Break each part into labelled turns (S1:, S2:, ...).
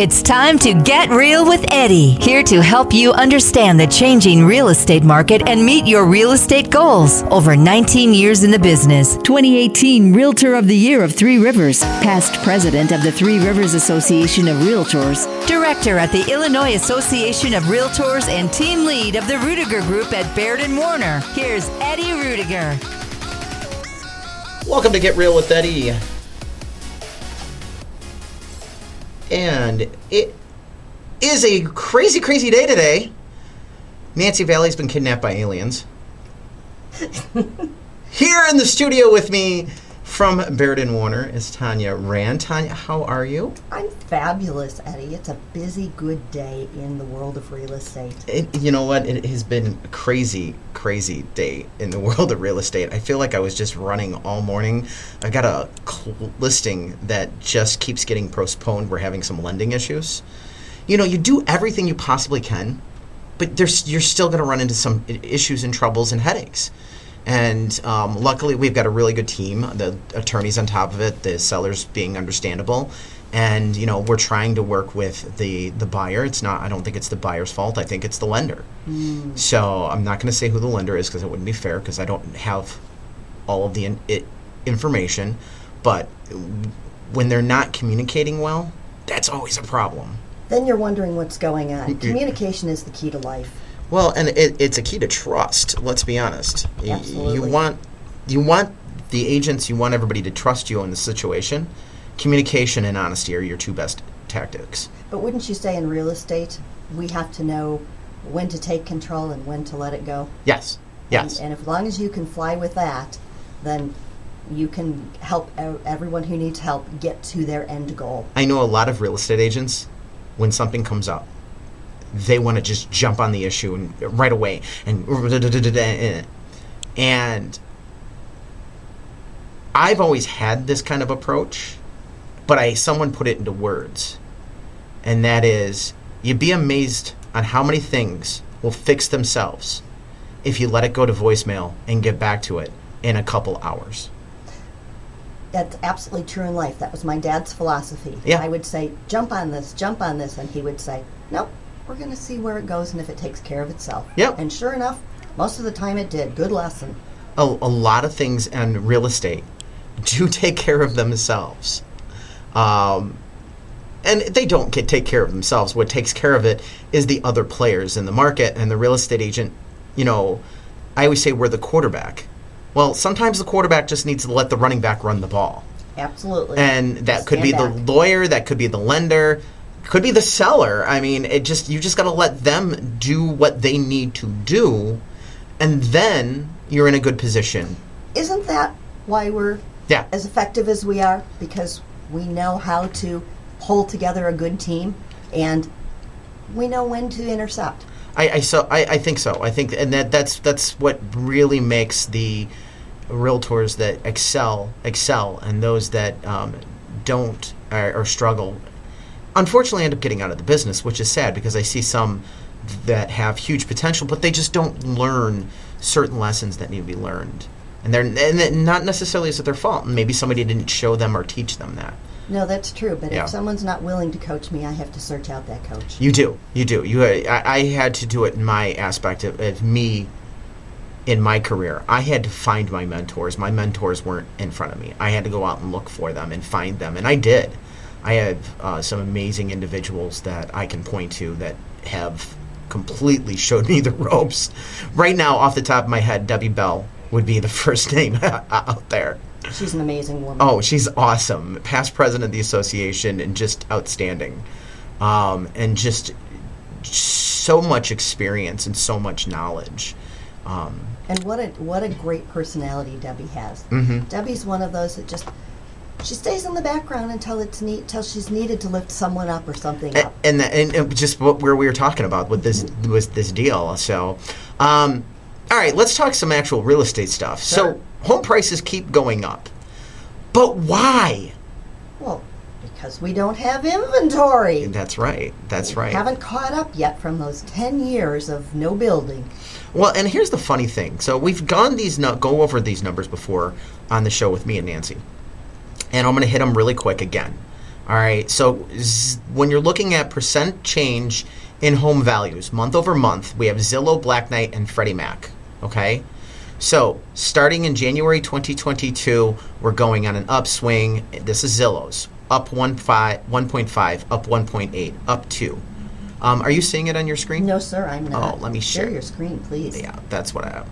S1: It's time to get real with Eddie, here to help you understand the changing real estate market and meet your real estate goals. Over 19 years in the business.
S2: 2018 Realtor of the Year of Three Rivers, past president of the Three Rivers Association of Realtors,
S1: Director at the Illinois Association of Realtors and team lead of the Ruettiger Group at Baird and Warner. Here's Eddie Ruettiger.
S3: Welcome to Get Real with Eddie. And it is a crazy, crazy day today. Nancy Valley's been kidnapped by aliens. Here in the studio with me from Baird and Warner is Tanya Rand. Tanya, how are you?
S4: I'm fabulous, Eddie. It's a busy, good day in the world of real estate.
S3: It, you know what? It has been a crazy, crazy day in the world of real estate. I feel like I was just running all morning. I got a cl- listing that just keeps getting postponed. We're having some lending issues. You know, you do everything you possibly can, but there's you're still going to run into some issues and troubles and headaches. And um, luckily, we've got a really good team. The attorneys on top of it, the sellers being understandable, and you know we're trying to work with the the buyer. It's not. I don't think it's the buyer's fault. I think it's the lender. So I'm not going to say who the lender is because it wouldn't be fair because I don't have all of the in, it, information. But when they're not communicating well, that's always a problem.
S4: Then you're wondering what's going on. Communication is the key to life.
S3: Well, and it, it's a key to trust. Let's be honest. Y- You
S4: Absolutely.
S3: want you want the agents. You want everybody to trust you in the situation. Communication and honesty are your two best tactics.
S4: But wouldn't you say in real estate, we have to know when to take control and when to let it go?
S3: Yes. Yes.
S4: And, and as long as you can fly with that, then you can help everyone who needs help get to their end goal.
S3: I know a lot of real estate agents. When something comes up, they want to just jump on the issue and right away and and I've always had this kind of approach, but I someone put it into words, and that is you'd be amazed on how many things will fix themselves if you let it go to voicemail and get back to it in a couple hours.
S4: That's absolutely true in life. That was my dad's philosophy.
S3: Yeah.
S4: I would say, jump on this, jump on this. And he would say, nope, we're going to see where it goes and if it takes care of itself.
S3: Yep.
S4: And sure enough, most of the time it did. Good lesson.
S3: a, a lot of things in real estate do take care of themselves. Um, and they don't get take care of themselves. What takes care of it is the other players in the market and the real estate agent. You know, I always say we're the quarterback. Well, sometimes the quarterback just needs to let the running back run the ball.
S4: Absolutely.
S3: And that could be
S4: Stand
S3: the lawyer, that could be the lender, could be the seller. I mean, it just you just got to let them do what they need to do and then you're in a good position.
S4: Isn't that why we're
S3: Yeah.
S4: as effective as we are? Because we know how to pull together a good team and we know when to intercept.
S3: I, I so I, I think so. I think and that that's that's what really makes the realtors that excel excel and those that um, don't or, or struggle unfortunately I end up getting out of the business, which is sad because I see some that have huge potential, but they just don't learn certain lessons that need to be learned. And they're and not necessarily is it their fault. Maybe somebody didn't show them or teach them that.
S4: No, that's true. But
S3: Yeah.
S4: if someone's not willing to coach me, I have to search out that coach.
S3: You do. You do. You. I, I had to do it in my aspect of, of me in my career. I had to find my mentors. My mentors weren't in front of me. I had to go out and look for them and find them, and I did. I have uh, some amazing individuals that I can point to that have completely showed me the ropes. Right now, off the top of my head, Debbie Bell would be the first name out there.
S4: She's an amazing woman.
S3: Oh, she's awesome. Past president of the association and just outstanding. Um, and just so much experience and so much knowledge. Um,
S4: And what a what a great personality Debbie has.
S3: Mm-hmm.
S4: Debbie's one of those that just she stays in the background until it's neat until she's needed to lift someone up or something
S3: a-
S4: up.
S3: and, and, and just what where we were talking about with this with this deal. So, um, all right, let's talk some actual real estate stuff.
S4: Sure.
S3: So, home prices keep going up, but why?
S4: Well, because we don't have inventory.
S3: That's right. That's
S4: We
S3: right.
S4: Haven't caught up yet from those ten years of no building.
S3: Well, and here's the funny thing. So we've gone these nu- go over these numbers before on the show with me and Nancy, and I'm going to hit them really quick again. All right. So z- when you're looking at percent change in home values month over month, we have Zillow, Black Knight, and Freddie Mac. Okay. So starting in January 2022, we're going on an upswing. This is Zillow's up 1.5, 1.5 up 1.8, up 2. Um, are you seeing it on your screen?
S4: No, sir, I'm not.
S3: Oh, let me
S4: share
S3: share.
S4: your screen, please.
S3: Yeah, that's what I.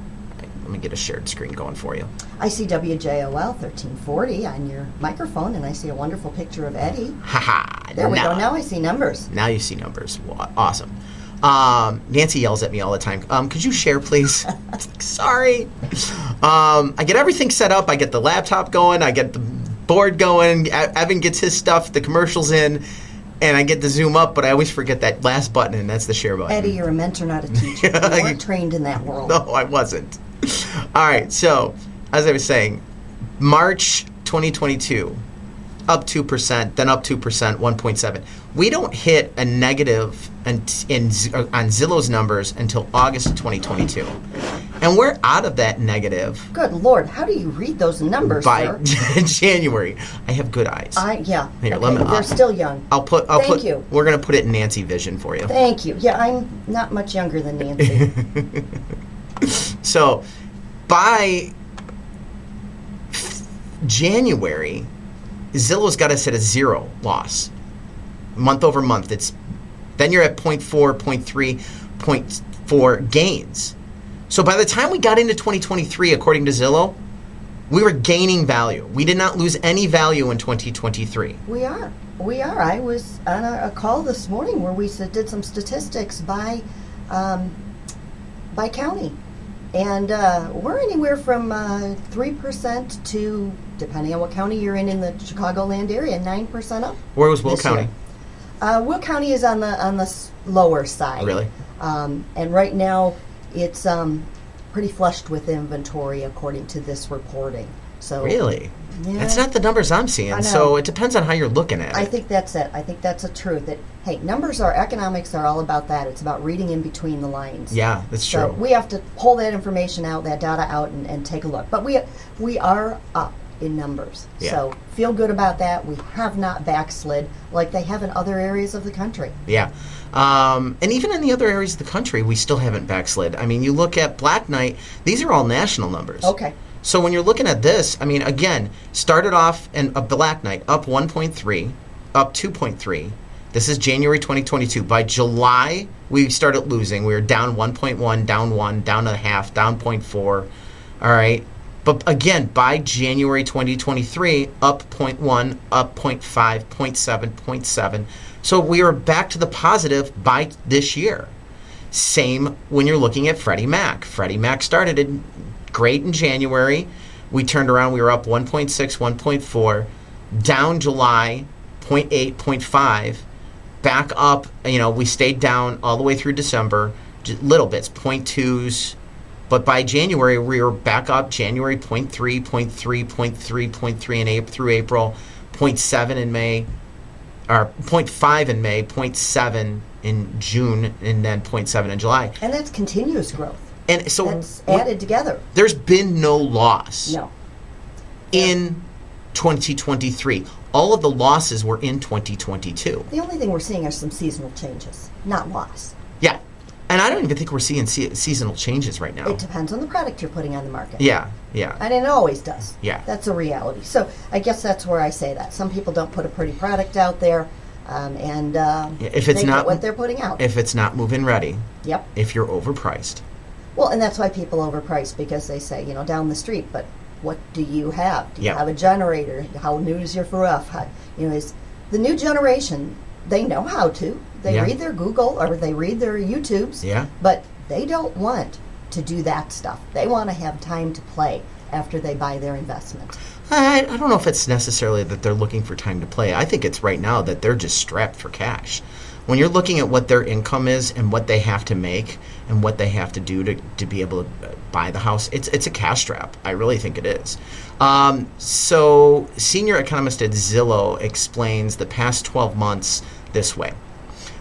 S3: Let me get a shared screen going for you.
S4: I see WJOL 1340 on your microphone, and I see a wonderful picture of Eddie.
S3: Haha.
S4: There we go. Now I see numbers.
S3: Now you see numbers. Awesome. Um, Nancy yells at me all the time. Um, could you share, please? Like, Sorry. Um, I get everything set up. I get the laptop going. I get the board going. Evan gets his stuff, the commercials in, and I get to zoom up. But I always forget that last button, and that's the share button.
S4: Eddie, you're a mentor, not a teacher. You weren't trained in that world.
S3: No, I wasn't. All right, so as I was saying, March 2022, up 2%, then up 2%, 1.7. We don't hit a negative in, in, uh, on Zillow's numbers until August 2022. And we're out of that negative
S4: Good Lord, how do you read those numbers,
S3: by
S4: sir?
S3: January. I have good eyes.
S4: I yeah.
S3: Here,
S4: okay,
S3: let me-
S4: they're
S3: I'll-
S4: still young.
S3: I'll put. I'll
S4: Thank
S3: put.
S4: you.
S3: We're gonna put it in Nancy vision for you.
S4: Thank you. Yeah, I'm not much younger than Nancy.
S3: So by January, Zillow's got us at a zero loss. Month over month. It's then you're at 0.4, 0.3, 0.4 gains. So by the time we got into 2023, according to Zillow, we were gaining value. We did not lose any value in 2023.
S4: we are. We are. I was on a, a call this morning where we did some statistics by um, by county, and uh, we're anywhere from uh, three percent to, depending on what county you're in in the Chicagoland area, nine percent up.
S3: Where was Will County?
S4: Uh, Will County is on the on the s- lower side.
S3: Really?
S4: Um, and right now, it's um, pretty flushed with inventory according to this reporting. So
S3: Really?
S4: Yeah.
S3: That's not the numbers I'm seeing. So it depends on how you're looking at it.
S4: I think that's it. I think that's a truth. That hey, numbers are economics are all about that. It's about reading in between the lines.
S3: yeah, that's
S4: So
S3: true.
S4: we have to pull that information out, that data out, and, and take a look. But we we are up in numbers.
S3: Yeah.
S4: So feel good about that. We have not backslid like they have in other areas of the country.
S3: Yeah. Um, and even in the other areas of the country, we still haven't backslid. I mean, you look at Black Knight, these are all national numbers.
S4: Okay.
S3: So when you're looking at this, I mean, again, started off in a Black Knight up 1.3, up 2.3. This is January 2022. By July, we started losing. We were down 1.1, down 1, down a half, down 0.4. All right. But again, by January 2023, up 0.1, up 0.5, 0.7, 0.7. So we are back to the positive by this year. Same when you're looking at Freddie Mac. Freddie Mac started in great in January. We turned around, we were up 1.6, 1.4, down July 0.8, 0.5, back up, you know, we stayed down all the way through December, little bits, 0.2s, but by January we were back up January 0.3, 0.3, 0.3, 0.3 in April through April, 0.7 in May, or 0.5 in May, 0.7 in June, and then 0.7 in July.
S4: And that's continuous growth.
S3: And so
S4: That's added together.
S3: there's been no loss
S4: No.
S3: in 2023. All of the losses were in 2022.
S4: The only thing we're seeing are some seasonal changes, not loss.
S3: Yeah. And I don't even think we're seeing se- seasonal changes right now.
S4: It depends on the product you're putting on the market.
S3: Yeah, yeah.
S4: And it always does.
S3: Yeah.
S4: That's a reality. So I guess that's where I say that. Some people don't put a pretty product out there, um, and uh,
S3: if it's not-
S4: what they're putting out.
S3: If it's not moving ready,
S4: yep.
S3: if you're overpriced.
S4: Well, and that's why people overprice because they say, you know, down the street, but what do you have? Do you
S3: Yeah.
S4: have a generator? How new is your roof? How, you know, is the new generation? They know how to. They
S3: Yeah.
S4: read their Google or they read their YouTubes.
S3: Yeah.
S4: But they don't want to do that stuff. They want to have time to play after they buy their investment.
S3: I, I don't know if it's necessarily that they're looking for time to play. I think it's right now that they're just strapped for cash. When you're looking at what their income is and what they have to make and what they have to do to, to be able to buy the house, it's, it's a cash trap. I really think it is. Um, so, senior economist at Zillow explains the past 12 months this way.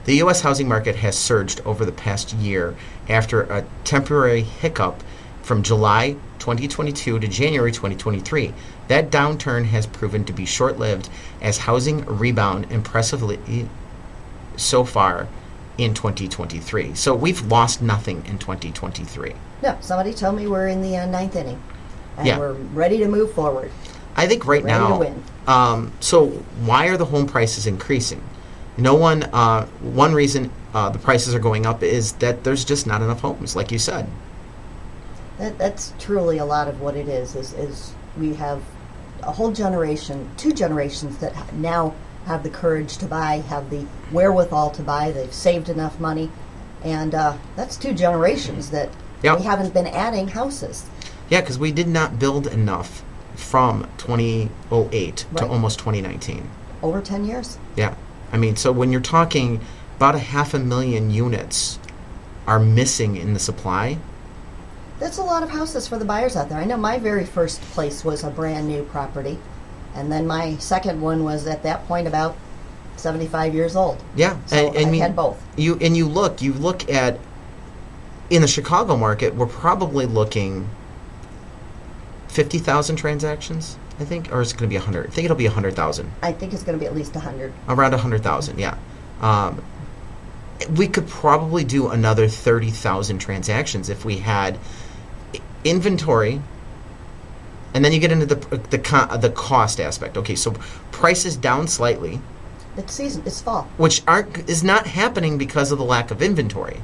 S3: The U.S. housing market has surged over the past year after a temporary hiccup from July 2022 to January 2023. That downturn has proven to be short lived as housing rebound impressively so far in 2023. So we've lost nothing in 2023.
S4: No, somebody told me we're in the uh, ninth inning, and
S3: Yeah.
S4: we're ready to move forward.
S3: I think right
S4: Ready to
S3: now.
S4: win.
S3: Um, so why are the home prices increasing? No one. Uh, one reason uh, the prices are going up is that there's just not enough homes, like you said.
S4: That, that's truly a lot of what it is, is. Is we have a whole generation, two generations that now have the courage to buy, have the wherewithal to buy. They've saved enough money, and uh, that's two generations that
S3: Yep.
S4: we haven't been adding houses.
S3: Yeah, because we did not build enough from 2008 to almost 2019.
S4: Over ten years.
S3: Yeah, I mean, so when you're talking about a half a million units are missing in the supply,
S4: That's a lot of houses for the buyers out there. I know my very first place was a brand new property, and then my second one was at that point about 75 years old.
S3: Yeah,
S4: So
S3: and,
S4: I
S3: mean,
S4: had both.
S3: You and you look, you look at in the Chicago market, we're probably looking fifty thousand transactions, I think, or is it going to be hundred? I think it'll be hundred thousand,
S4: I think it's going to be at least 100.
S3: around hundred thousand. Yeah, um, we could probably do another thirty thousand transactions if we had inventory. And then you get into the the the cost aspect. Okay, so prices down slightly.
S4: It's season. It's fall.
S3: which aren't is not happening because of the lack of inventory.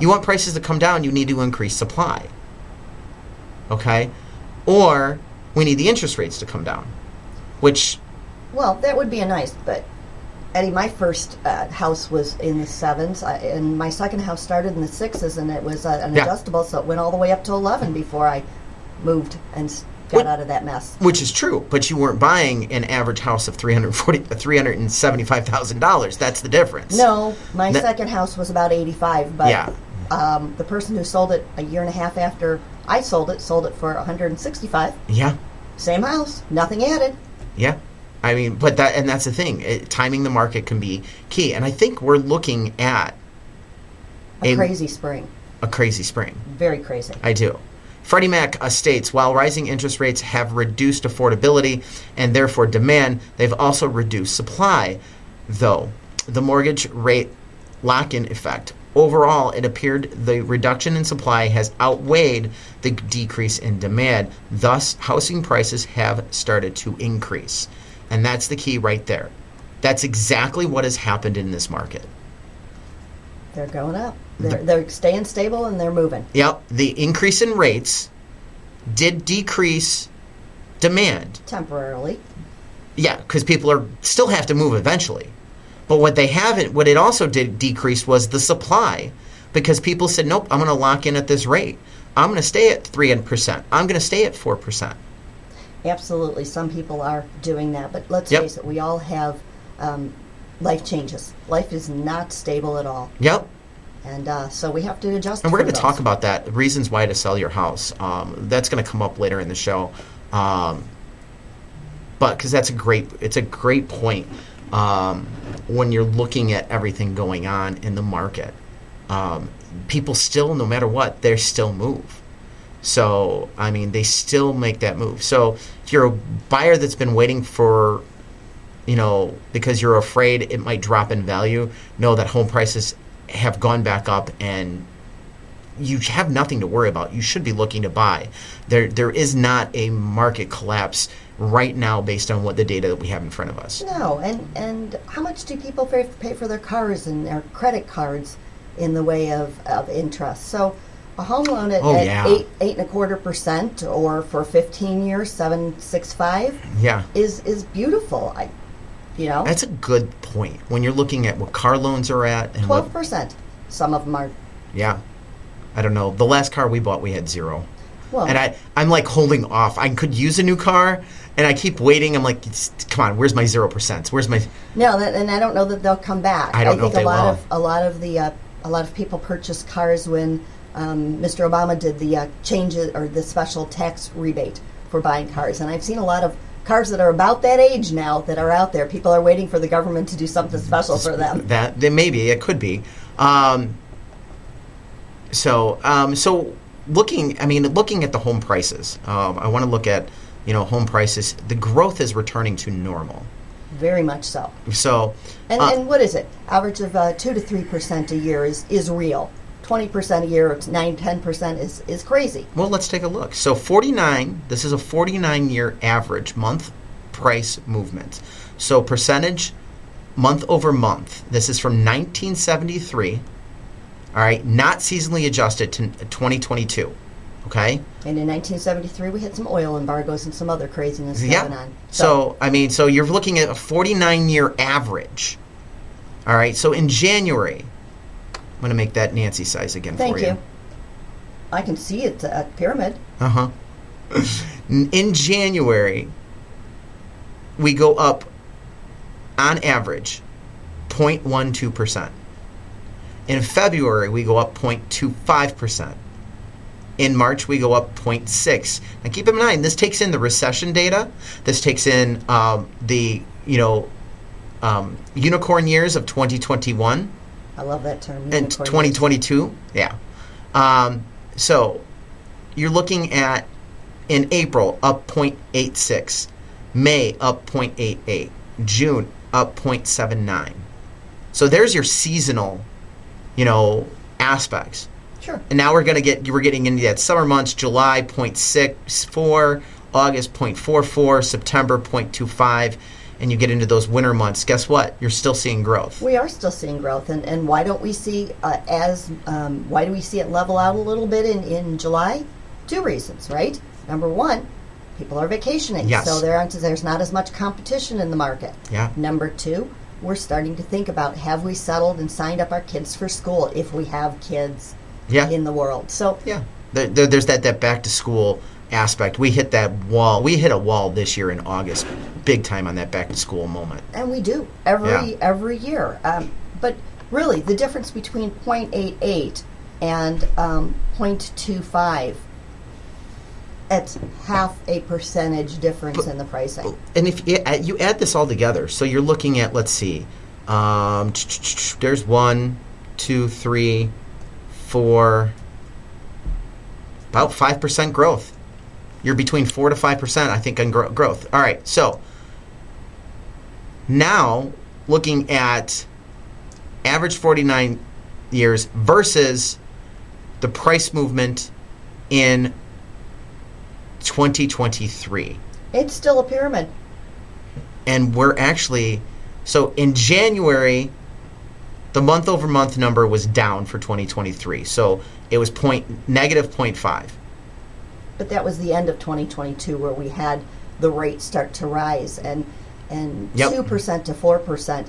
S3: You want prices to come down, you need to increase supply. Okay? Or we need the interest rates to come down. Which
S4: Well, that would be a nice, but Eddie, my first uh, house was in the sevens, I, and my second house started in the sixes, and it was uh, an
S3: Yeah.
S4: adjustable, so it went all the way up to 11 before I moved and got out of that mess.
S3: which is true, but you weren't buying an average house of 340 $375,000. That's the difference.
S4: No, my second house was about 85, but
S3: Yeah.
S4: um, the person who sold it a year and a half after I sold it sold it for 165.
S3: Yeah.
S4: Same house, nothing added.
S3: Yeah. I mean, but that and that's the thing. It, timing the market can be key. And I think we're looking at
S4: A
S3: A-
S4: crazy spring,
S3: a crazy spring.
S4: very crazy.
S3: I do. Freddie Mac uh, states while rising interest rates have reduced affordability and therefore demand, they've also reduced supply. Though the mortgage rate lock in effect, overall, it appeared the reduction in supply has outweighed the decrease in demand. Thus, housing prices have started to increase. And that's the key right there. That's exactly what has happened in this market.
S4: They're going up. They're, they're staying stable and they're moving.
S3: Yep, the increase in rates did decrease demand.
S4: Temporarily.
S3: Yeah, because people are still have to move eventually. But what they haven't, what it also did decrease was the supply, because people said, "Nope, I'm going to lock in at this rate. I'm going to stay at three percent. I'm going to stay at four percent."
S4: Absolutely, some people are doing that, but let's
S3: Yep.
S4: face it, we all have um, life changes. Life is not stable at all,
S3: Yep,
S4: and uh, so we have to adjust.
S3: and we're going to talk about that reasons why to sell your house. Um, that's going to come up later in the show. Um, but because that's a great, it's a great point um, when you're looking at everything going on in the market. Um, people still, no matter what, they still move. So I mean, they still make that move. So if you're a buyer that's been waiting for, you know, because you're afraid it might drop in value, know that home prices have gone back up and you have nothing to worry about. You should be looking to buy. There, there is not a market collapse right now based on what the data that we have in front of us.
S4: No, and and how much do people pay, pay for their cars and their credit cards in the way of, of interest? So a home loan at,
S3: Oh,
S4: at
S3: yeah.
S4: eight eight and a quarter percent, or for fifteen years seven six five,
S3: Yeah,
S4: is is beautiful. I, you know,
S3: that's a good point. When you're looking at what car loans are at and
S4: Twelve percent. Some of them are
S3: yeah, I don't know. The last car we bought, we had zero.
S4: well.
S3: and I, I'm like holding off. I could use a new car, and I keep waiting. I'm like, come on, where's my zero percent? Where's my?
S4: No, that, and I don't know that they'll come back.
S3: I don't know
S4: think
S3: if they
S4: a lot
S3: will.
S4: of a lot of the uh, a lot of people purchased cars when um, Mr. Obama did the uh, changes or the special tax rebate for buying cars, and I've seen a lot of cars that are about that age now that are out there. People are waiting for the government to do something special for them.
S3: That then maybe it could be. Um, so um, so looking, I mean, looking at the home prices, um, I want to look at, you know, home prices. The growth is returning to normal.
S4: Very much so.
S3: So,
S4: And,
S3: uh,
S4: and what is it? Average of uh, two to three percent a year is is real. Twenty percent a year, it's nine, ten percent is is crazy.
S3: well, let's take a look. So, 49, this is a 49 year average month price movement. So, percentage month over month. This is from 1973, all right, not seasonally adjusted to 2022, okay?
S4: And in 1973, we had some oil embargoes and some other craziness going
S3: Yeah.
S4: on.
S3: So, I mean, so you're looking at a 49 year average. All right. So in January, I'm going to make that Nancy size again
S4: thank
S3: for you.
S4: you. I can see it at Pyramid.
S3: Uh huh. in January, we go up on average 0.12%. In February, we go up 0.25%. In March, we go up 0.6. Now, keep in mind, this takes in the recession data. This takes in um, the you know um, unicorn years of 2021
S4: I love that term.
S3: and 2022. Yeah. Um, so you're looking at in April up 0.86, May up 0.88, June up 0.79. So there's your seasonal, you know, aspects.
S4: Sure.
S3: And now we're going to get we're getting into that summer months, July 0.64, August 0.44, September 0.25, and you get into those winter months. Guess what? You're still seeing growth.
S4: We are still seeing growth, and, and why don't we see uh, as um, why do we see it level out a little bit in, in July? Two reasons, right? Number one, people are vacationing,
S3: Yes.
S4: so there aren't there's not as much competition in the market.
S3: Yeah.
S4: Number two, we're starting to think about have we settled and signed up our kids for school if we have kids
S3: Yeah.
S4: in the world. So
S3: Yeah, there, there, there's that that back to school aspect. We hit that wall. We hit a wall this year in August, big time on that back to school moment.
S4: and we do every
S3: Yeah.
S4: every year. Um, but really, the difference between 0.88 and um, 0.25, it's half a percentage difference in the pricing.
S3: And if you add, you add this all together, so you're looking at let's see, um, there's one, two, three, four, about five percent growth. You're between four to five percent, I think, on gro- growth. All right, so now looking at average 49 years versus the price movement in 2023
S4: It's still a pyramid.
S3: and we're actually so in January the month over month number was down for 2023 so it was point negative 0.5
S4: But that was the end of 2022 where we had the rate start to rise and and
S3: Yep.
S4: 2% to 4%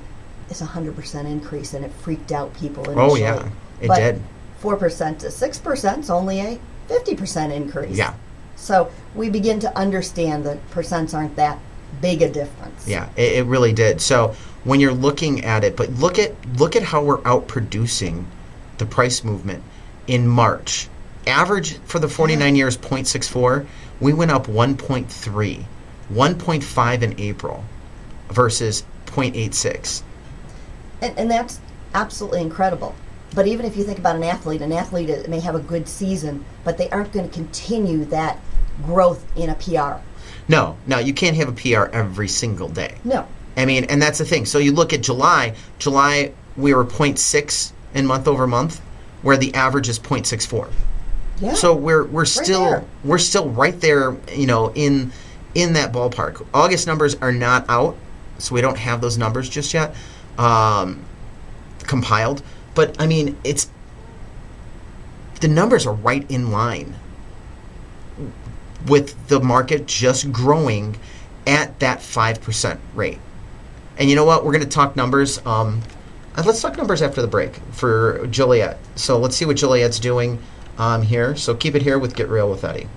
S4: is a 100% increase and it freaked out people initially.
S3: Oh, yeah. It
S4: but
S3: did.
S4: 4% to 6% is only a 50% increase.
S3: Yeah.
S4: So we begin to understand that percents aren't that big a difference.
S3: yeah it, it really did so when you're looking at it but look at look at how we're outproducing the price movement in March average for the 49 years 0.64 we went up 1.3 1.5 in April versus 0.86
S4: And, and that's absolutely incredible. But even if you think about an athlete, an athlete may have a good season, but they aren't going to continue that growth in a PR.
S3: No, no, you can't have a PR every single day.
S4: No.
S3: I mean, and that's the thing. So you look at July. July, we were 0.6 in month over month, where the average is 0.64.
S4: Yeah.
S3: So we're we're still
S4: there.
S3: we're still right there, you know, in in that ballpark. August numbers are not out, so we don't have those numbers just yet um, compiled. But I mean, it's the numbers are right in line with the market just growing at that five percent rate. And you know what? We're going to talk numbers. Um, uh, let's talk numbers after the break for Joliet. So let's see what Joliet's doing um, here. So keep it here with Get Real with Eddie.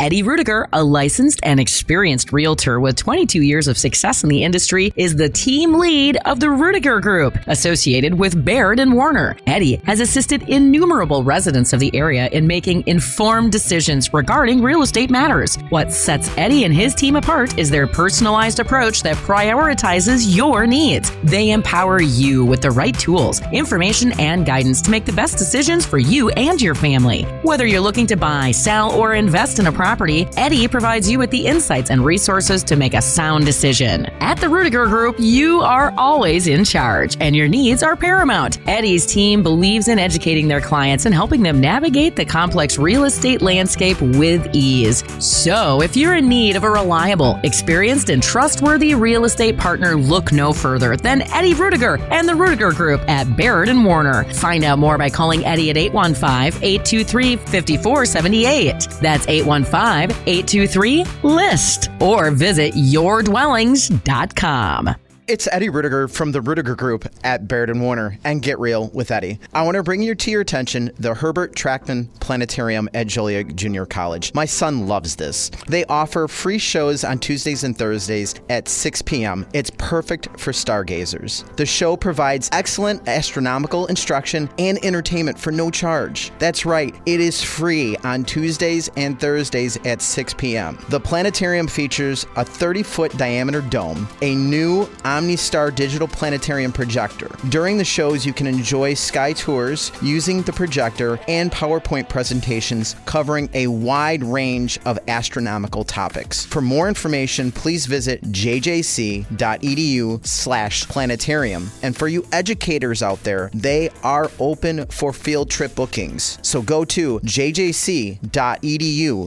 S5: Eddie Ruettiger, a licensed and experienced realtor with 22 years of success in the industry, is the team lead of the Ruettiger Group, associated with Baird and Warner. Eddie has assisted innumerable residents of the area in making informed decisions regarding real estate matters. What sets Eddie and his team apart is their personalized approach that prioritizes your needs. They empower you with the right tools, information, and guidance to make the best decisions for you and your family. Whether you're looking to buy, sell, or invest in a property, Eddie provides you with the insights and resources to make a sound decision. At the Ruettiger Group, you are always in charge, and your needs are paramount. Eddie's team believes in educating their clients and helping them navigate the complex real estate landscape with ease. So, if you're in need of a reliable, experienced, and trustworthy real estate partner, look no further than Eddie Ruettiger and the Ruettiger Group at Baird and Warner. Find out more by calling Eddie at 815 823 5478. That's 815 823 LIST or visit yourdwellings.com.
S3: It's Eddie Ruettiger from the Ruettiger Group at Baird and Warner and Get Real with Eddie. I want to bring you to your attention the Herbert Trackman Planetarium at Joliet Junior College. My son loves this. They offer free shows on Tuesdays and Thursdays at 6 p.m. It's perfect for stargazers. The show provides excellent astronomical instruction and entertainment for no charge. That's right, it is free on Tuesdays and Thursdays at 6 p.m. The planetarium features a 30 foot diameter dome, a new OmniStar digital planetarium projector. During the shows, you can enjoy sky tours using the projector and PowerPoint presentations covering a wide range of astronomical topics. For more information, please visit jjc.edu slash planetarium. And for you educators out there, they are open for field trip bookings. So go to jjc.edu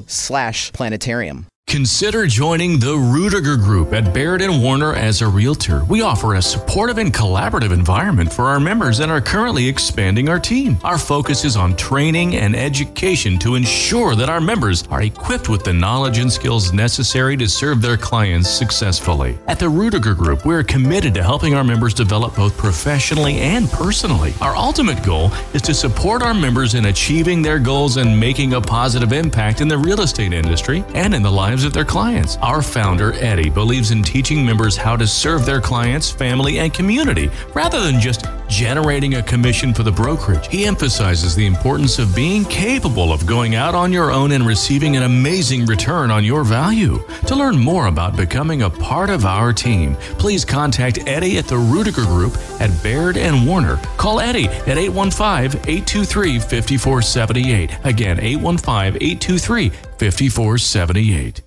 S3: slash planetarium.
S6: Consider joining the Ruettiger Group at Baird and Warner as a realtor. We offer a supportive and collaborative environment for our members and are currently expanding our team. Our focus is on training and education to ensure that our members are equipped with the knowledge and skills necessary to serve their clients successfully. At the Ruettiger Group, we are committed to helping our members develop both professionally and personally. Our ultimate goal is to support our members in achieving their goals and making a positive impact in the real estate industry and in the lives of their clients. Our founder, Eddie, believes in teaching members how to serve their clients, family, and community rather than just generating a commission for the brokerage. He emphasizes the importance of being capable of going out on your own and receiving an amazing return on your value. To learn more about becoming a part of our team, please contact Eddie at the Ruettiger Group at Baird and Warner. Call Eddie at 815 823 5478. Again, 815 823 5478.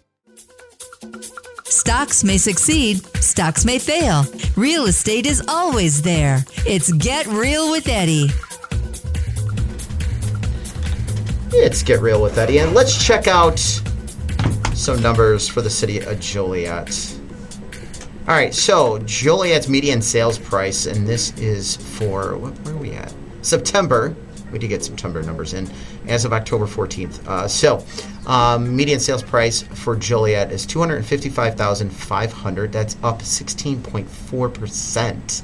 S1: Stocks may succeed, stocks may fail. Real estate is always there. It's Get Real with Eddie.
S3: It's Get Real with Eddie, and let's check out some numbers for the city of Joliet. All right, so Joliet's median sales price, and this is for where are we at? September. We did get September numbers in as of October 14th. Uh, so, um, median sales price for Joliet is 255,500. That's up 16.4 percent.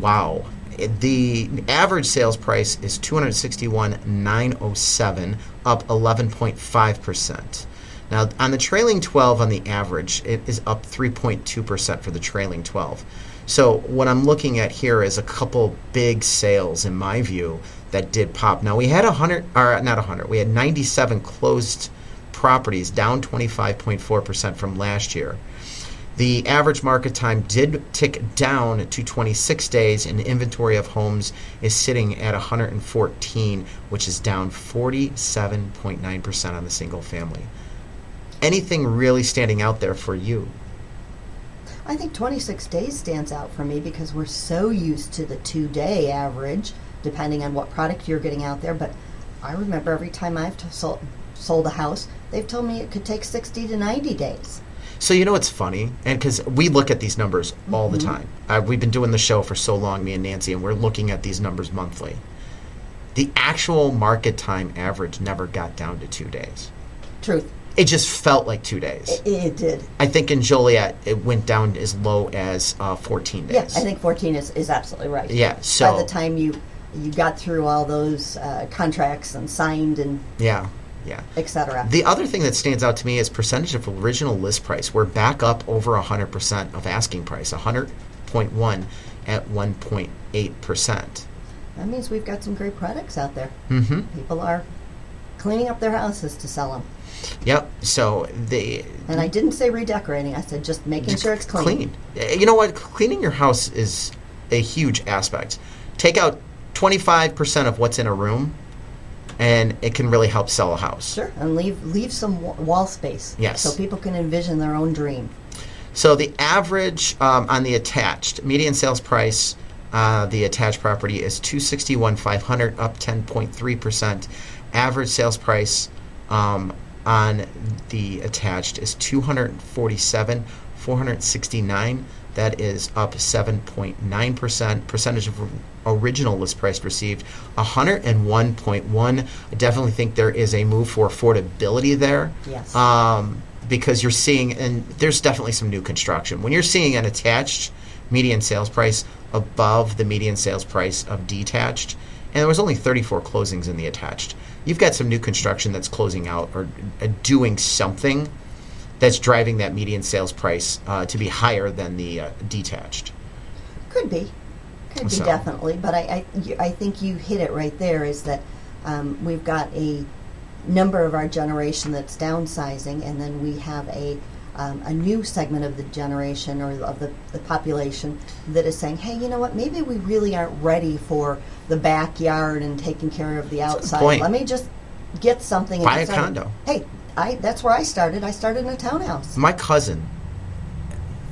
S3: Wow. The average sales price is 261,907, up 11.5 percent. Now, on the trailing 12 on the average, it is up 3.2% for the trailing 12. So, what I'm looking at here is a couple big sales, in my view, that did pop. Now, we had 100, or not 100, we had 97 closed properties, down 25.4% from last year. The average market time did tick down to 26 days, and inventory of homes is sitting at 114, which is down 47.9% on the single family anything really standing out there for you?
S4: I think 26 days stands out for me because we're so used to the two day average, depending on what product you're getting out there. But I remember every time I've t- sold, sold a house, they've told me it could take 60 to 90 days.
S3: So you know what's funny, and because we look at these numbers all mm-hmm. the time. Uh, we've been doing the show for so long, me and Nancy, and we're looking at these numbers monthly. The actual market time average never got down to two days.
S4: Truth
S3: it just felt like two days.
S4: It, it, did.
S3: I think in Joliet it went down as low as uh, 14 days.
S4: Yeah, I think 14 is, is absolutely right.
S3: Yeah, so
S4: by the time you you got through all those uh, contracts and signed and
S3: yeah, Yeah.
S4: etc.
S3: The other thing that stands out to me is percentage of original list price. We're back up over 100% of asking price, 100.1 at 1.8%.
S4: That means we've got some great products out there.
S3: Mm-hmm.
S4: People are cleaning up their houses to sell them.
S3: Yep. So they
S4: And I didn't say redecorating. I said just making sure it's clean.
S3: Uh, You know what? Cleaning your house is a huge aspect. Take out 25% of what's in a room, and it can really help sell a house.
S4: Sure, and leave leave some wall space.
S3: Yes.
S4: So people can envision their own dream.
S3: So the average um, on the attached median sales price, uh, the attached property is two sixty one five hundred, up ten point three percent. Average sales price um, on the attached is two hundred forty seven four hundred sixty nine. That is up seven point nine percent. Percentage of original list price received hundred and one point one. I definitely think there is a move for affordability there
S4: Yes.
S3: um, because you're seeing, and there's definitely some new construction. When you're seeing an attached median sales price above the median sales price of detached, and there was only 34 closings in the attached, you've got some new construction that's closing out or uh, doing something that's driving that median sales price uh, to be higher than the uh, detached.
S4: Could be, could be definitely. But I, I, I think you hit it right there. Is that um, we've got a number of our generation that's downsizing, and then we have a um, a new segment of the generation or of the, the population that is saying, hey, you know what? Maybe we really aren't ready for the backyard and taking care of the outside. Let me just get something. and
S3: Buy a condo.
S4: Hey, I that's where I started. I started in a townhouse.
S3: My cousin,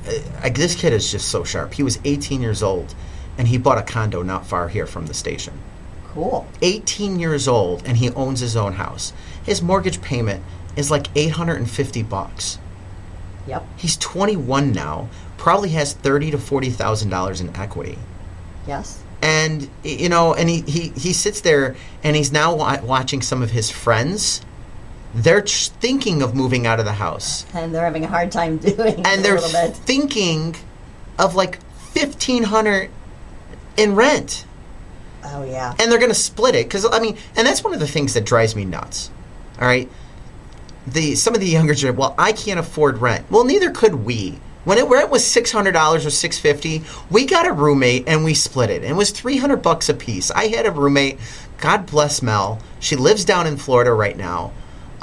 S3: uh, I, this kid is just so sharp. He was 18 years old, and he bought a condo not far here from the station.
S4: Cool.
S3: 18 years old, and he owns his own house. His mortgage payment is like 850 bucks.
S4: Yep.
S3: He's 21 now, probably has 30 to 40 thousand dollars in equity.
S4: Yes.
S3: And you know, and he, he, he sits there and he's now wa- watching some of his friends. They're ch- thinking of moving out of the house.
S4: And they're having a hard time doing it
S3: and
S4: a
S3: they're
S4: little bit.
S3: thinking of like 1500 in rent.
S4: Oh yeah.
S3: and they're going to split it because i mean and that's one of the things that drives me nuts all right? The some of the younger generation well i can't afford rent. Well neither could we. When it rent was $600 or 650 we got a roommate and we split it. It was 300 bucks a piece i had a roommate god bless mel. She lives down in florida right now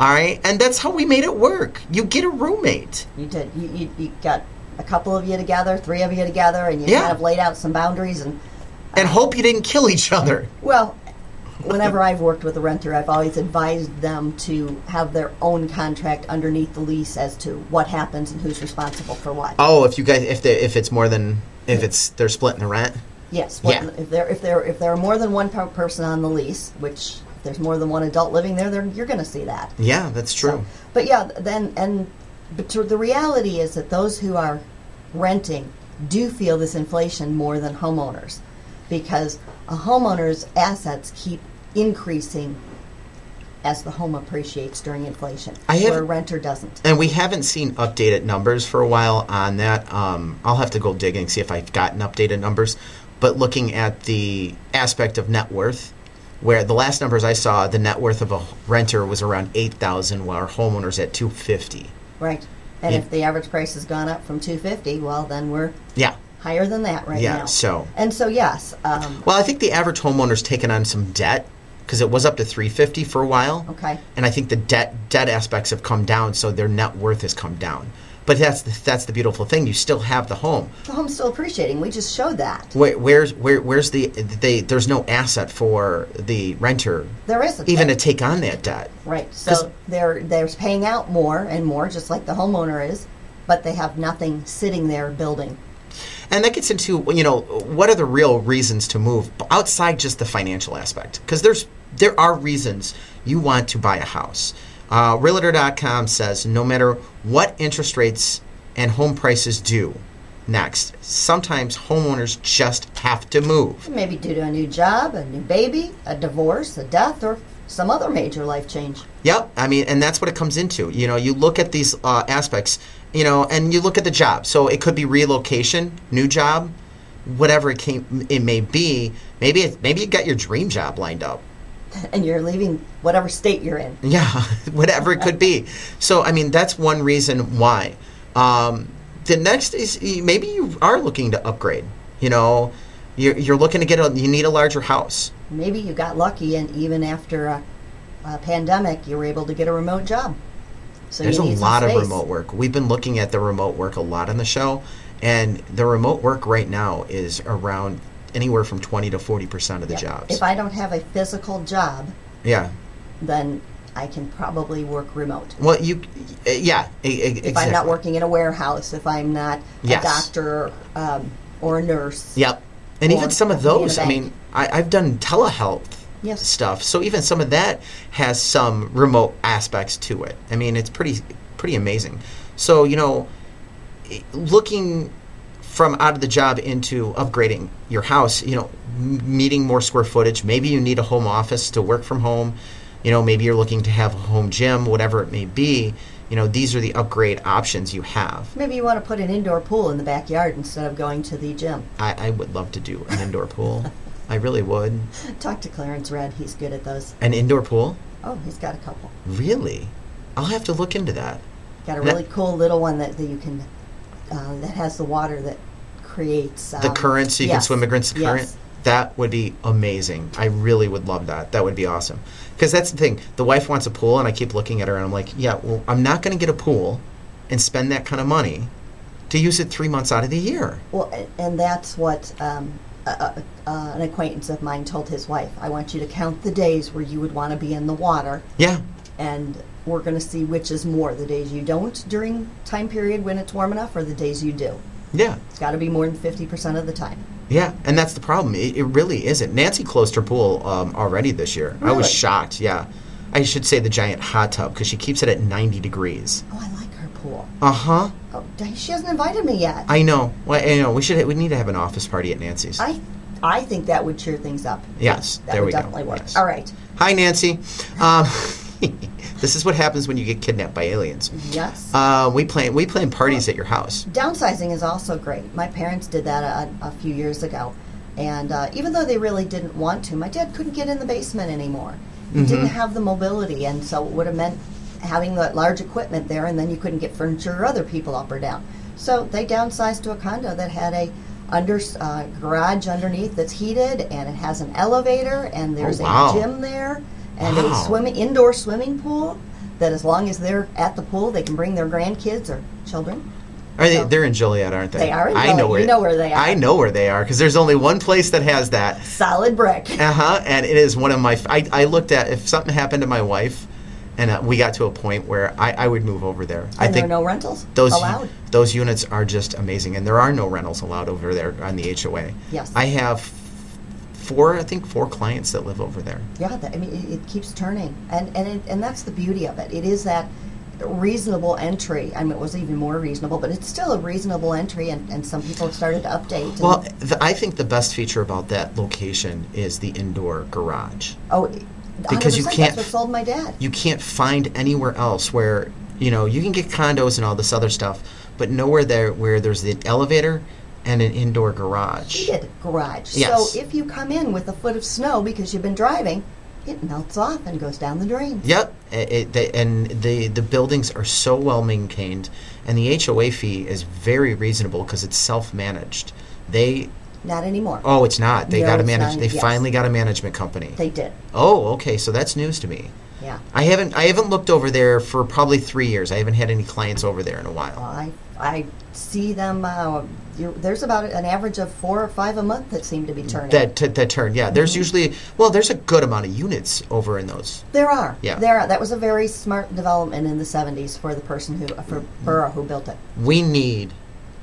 S3: all right and that's how we made it work you get a roommate
S4: You did. You, you, you got a couple of you together, three of you together, and you
S3: Yeah.
S4: kind of laid out some boundaries. And
S3: and hope you didn't kill each other
S4: well, whenever I've worked with a renter, I've always advised them to have their own contract underneath the lease as to what happens and who's responsible for what.
S3: Oh, if you guys, if they, if it's more than, if it's they're splitting the rent.
S4: Yes.
S3: Yeah.
S4: If there if there if there are more than one per- person on the lease, which there's more than one adult living there, then you're going to see that.
S3: Yeah, that's true.
S4: So, but yeah, then and but the reality is that those who are renting do feel this inflation more than homeowners because a homeowner's assets keep increasing as the home appreciates during inflation,
S3: I have-
S4: where a renter doesn't.
S3: and we haven't seen updated numbers for a while on that. Um, I'll have to go digging see if I've gotten updated numbers. But looking at the aspect of net worth, where the last numbers I saw, the net worth of a renter was around eight thousand, while our homeowners at two fifty.
S4: Right. And
S3: Yeah.
S4: if the average price has gone up from 250, well, then we're
S3: Yeah.
S4: higher than that right
S3: Yeah,
S4: now.
S3: so-
S4: and so yes, um,
S3: Well, I think the average homeowner's taken on some debt because it was up to three fifty for a while.
S4: okay.
S3: and I think the debt debt aspects have come down, so their net worth has come down. But that's the, that's the beautiful thing. You still have the home.
S4: The home's still appreciating. We just showed that.
S3: Where, where's where, where's the they? There's no asset for the renter
S4: There isn't.
S3: even to take on that debt.
S4: Right. So they're they're paying out more and more, just like the homeowner is, but they have nothing sitting there building.
S3: And that gets into you know what are the real reasons to move outside just the financial aspect? Because there's there are reasons you want to buy a house. Uh, Realtor.com says no matter what interest rates and home prices do, next sometimes homeowners just have to move.
S4: Maybe due to a new job, a new baby, a divorce, a death, or some other major life change.
S3: Yep, I mean, and that's what it comes into. You know, you look at these uh, aspects, you know, and you look at the job. So it could be relocation, new job, whatever it came, it may be. Maybe it, maybe you got your dream job lined up.
S4: and you're leaving whatever state you're in.
S3: Yeah, whatever it could be. So, I mean, that's one reason why. Um, the next is maybe you are looking to upgrade. You know, you're, you're looking to get a, you need a larger house.
S4: Maybe you got lucky, and even after a, a pandemic, you were able to get a remote job. So
S3: There's a lot of remote work. We've been looking at the remote work a lot on the show, and the remote work right now is around anywhere from 20 to 40% of the
S4: Yeah.
S3: jobs.
S4: If I don't have a physical job,
S3: yeah.
S4: then I can probably work remote.
S3: Well, you, uh, yeah,
S4: If. I'm not working in a warehouse, if I'm not
S3: Yes.
S4: a doctor um, or a nurse.
S3: Yep. And even some of
S4: working in a
S3: those, I mean, I, I've done telehealth
S4: Yes.
S3: stuff, so even some of that has some remote aspects to it. I mean, it's pretty pretty amazing. So you know, looking from out of the job into upgrading your house, you know, m- needing more square footage. Maybe you need a home office to work from home. You know, maybe you're looking to have a home gym, whatever it may be. You know, these are the upgrade options you have.
S4: Maybe you want to put an indoor pool in the backyard instead of going to the gym.
S3: I, I would love to do an indoor pool. I really would.
S4: Talk to Clarence Red. He's good at those.
S3: An indoor pool?
S4: Oh, he's got a couple.
S3: Really? I'll have to look into that.
S4: Got a really cool little one that, that you can, uh, that has the water that creates um,
S3: The current, so you can swim against the current?
S4: yes.
S3: That would be amazing. I really would love that. That would be awesome. Because that's the thing. The wife wants a pool, and I keep looking at her, and I'm like, yeah, well, I'm not going to get a pool and spend that kind of money to use it three months out of the year.
S4: Well, and that's what um, a, a, uh, an acquaintance of mine told his wife. I want you to count the days where you would want to be in the water,
S3: Yeah.
S4: and we're going to see which is more the days you don't during time period when it's warm enough, or the days you do.
S3: Yeah.
S4: It's got to be more than fifty percent of the time.
S3: Yeah, and that's the problem. It, it really isn't. Nancy closed her pool um, already this year. I was shocked. Yeah, I should say the giant hot tub because she keeps it at 90 degrees.
S4: Oh, I like her pool.
S3: Uh huh.
S4: Oh, she hasn't invited me yet.
S3: I know. Well, I know. We should. We need to have an office party at Nancy's.
S4: I, I think that would cheer things up.
S3: Yes,
S4: that
S3: there
S4: would
S3: we go.
S4: definitely work.
S3: Yes.
S4: All right.
S3: Hi, Nancy. Um, this is what happens when you get kidnapped by aliens.
S4: Yes.
S3: Uh, we plan. We plan parties at your house.
S4: Downsizing is also great. My parents did that a, a few years ago, and uh, even though they really didn't want to, my dad couldn't get in the basement anymore. He didn't have the mobility, and so it would have meant having that large equipment there, and then you couldn't get furniture or other people up or down. So they downsized to a condo that had a under uh, garage underneath that's heated, and it has an elevator, and there's
S3: Oh, wow.
S4: a gym there, and
S3: Wow.
S4: a swimming indoor swimming pool. That as long as they're at the pool, they can bring their grandkids or children.
S3: Are they?
S4: So-
S3: They're in Joliet, aren't they?
S4: They are in
S3: I know
S4: Joliet.
S3: where.
S4: You know where they are.
S3: I know where they are because there's only one place that has that.
S4: Solid brick.
S3: Uh huh. And it is one of my. I, I looked at if something happened to my wife, and uh, we got to a point where I, I would move over there. I
S4: and there
S3: think
S4: are no rentals
S3: those
S4: allowed.
S3: those units are just amazing, and there are no rentals allowed over there on the HOA.
S4: Yes.
S3: I have four. I think four clients that live over there.
S4: Yeah, that, I mean, it, it keeps turning, and and it, and that's the beauty of it. It is that reasonable entry. I mean, it was even more reasonable, but it's still a reasonable entry, and, and some people have started to update.
S3: Well, the, I think the best feature about that location is the indoor garage.
S4: oh,
S3: because you
S4: 100%,
S3: can't-
S4: That's what sold my dad.
S3: You can't find anywhere else where you know you can get condos and all this other stuff, but nowhere there where there's the elevator and an indoor garage.
S4: Heated garage.
S3: Yes.
S4: So if you come in with a foot of snow because you've been driving, it melts off and goes down the drain.
S3: Yep, it, it, they, and the the buildings are so well maintained, and the HOA fee is very reasonable because it's self managed. They
S4: Not anymore.
S3: oh, it's not. They
S4: No,
S3: got a manage.
S4: not,
S3: They
S4: yes.
S3: finally got a management company.
S4: They did.
S3: oh, okay, so that's news to me.
S4: Yeah.
S3: I haven't I haven't looked over there for probably three years. I haven't had any clients over there in a while.
S4: I I see them. Uh, there's about an average of four or five a month that seem to be turning.
S3: That t- that turn, yeah. There's usually well, there's a good amount of units over in those.
S4: there are.
S3: Yeah.
S4: There are. That was a very smart development in the 70s for the person who for Burrow who built it.
S3: We need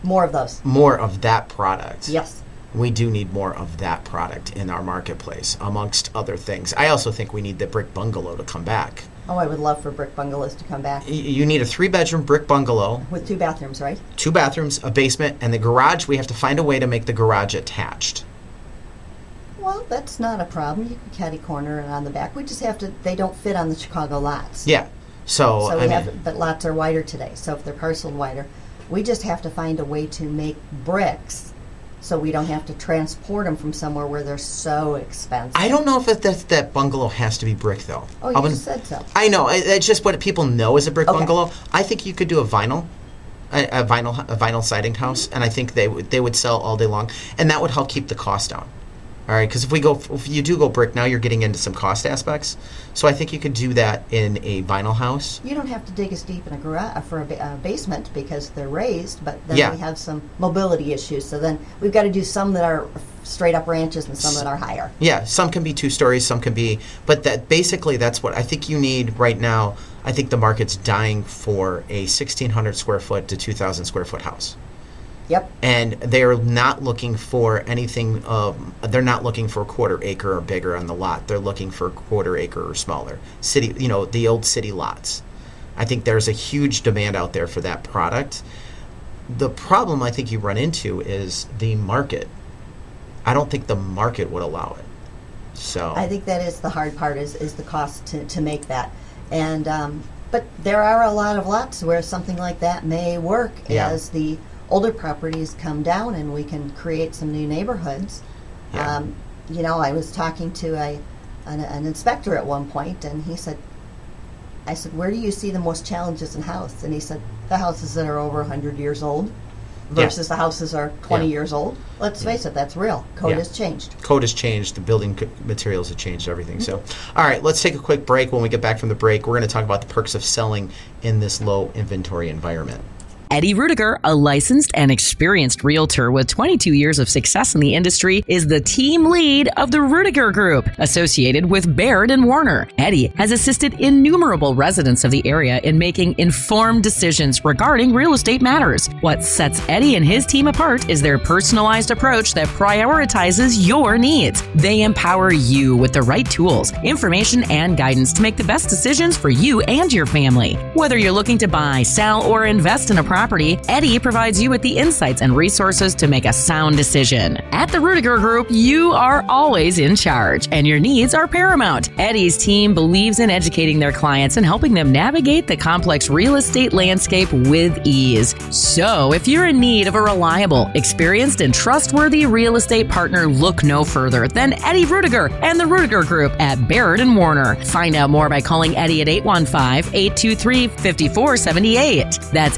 S4: More of those.
S3: more of that product.
S4: Yes.
S3: We do need more of that product in our marketplace, amongst other things. I also think we need the brick bungalow to come back.
S4: Oh, I would love for brick bungalows to come back
S3: Y- You need a three bedroom brick bungalow,
S4: with two bathrooms, right?
S3: two bathrooms, a basement, and the garage. We have to find a way to make the garage attached.
S4: Well, that's not a problem. You can caddy corner and on the back. We just have to. They don't fit on the Chicago lots.
S3: Yeah. So,
S4: So
S3: I
S4: we
S3: mean,
S4: have, but lots are wider today. So if they're parceled wider, we just have to find a way to make bricks so we don't have to transport them from somewhere where they're so expensive.
S3: I don't know if it, that that bungalow has to be brick though.
S4: oh,
S3: I
S4: you just said so.
S3: I know. It's just what people know as a brick
S4: Okay.
S3: bungalow. I think you could do a vinyl, a, a vinyl, a vinyl siding house, and I think they would they would sell all day long, and that would help keep the cost down. All right, because if we go, if you do go brick, now you're getting into some cost aspects. So I think you could do that in a vinyl house.
S4: You don't have to dig as deep in a garage uh, for a, ba- basement because they're raised, but then
S3: Yeah.
S4: we have some mobility issues. So then we've got to do some that are straight up ranches and some that are higher.
S3: Yeah, some can be two stories, some can be, but that basically that's what I think you need right now. I think the market's dying for a 1,600 square foot to 2,000 square foot house.
S4: Yep.
S3: and they're not looking for anything. Um, they're not looking for a quarter acre or bigger on the lot. They're looking for a quarter acre or smaller. City, you know, the old city lots. I think there's a huge demand out there for that product. The problem I think you run into is the market. I don't think the market would allow it. So
S4: I think that is the hard part is, is the cost to, to make that. And um, but there are a lot of lots where something like that may work
S3: Yeah.
S4: as the older properties come down and we can create some new neighborhoods.
S3: Yeah.
S4: Um, you know, I was talking to a an, an inspector at one point and he said I said, "Where do you see the most challenges in house?" And he said, "The houses that are over 100 years old
S3: Yeah.
S4: versus the houses are 20
S3: Yeah.
S4: years old. Let's face it, that's real. Code
S3: Yeah.
S4: has changed."
S3: code has changed, the building co- materials have changed, everything. So, all right, let's take a quick break. When we get back from the break, we're going to talk about the perks of selling in this low inventory environment.
S5: Eddie Ruettiger, a licensed and experienced realtor with 22 years of success in the industry, is the team lead of the Ruettiger Group, associated with Baird and Warner. Eddie has assisted innumerable residents of the area in making informed decisions regarding real estate matters. What sets Eddie and his team apart is their personalized approach that prioritizes your needs. They empower you with the right tools, information, and guidance to make the best decisions for you and your family. Whether you're looking to buy, sell, or invest in a property, Eddie provides you with the insights and resources to make a sound decision. At the Ruettiger Group, you are always in charge, and your needs are paramount. Eddie's team believes in educating their clients and helping them navigate the complex real estate landscape with ease. So, if you're in need of a reliable, experienced, and trustworthy real estate partner, look no further than Eddie Ruettiger and the Ruettiger Group at Baird and Warner. Find out more by calling Eddie at 815-823-5478. That's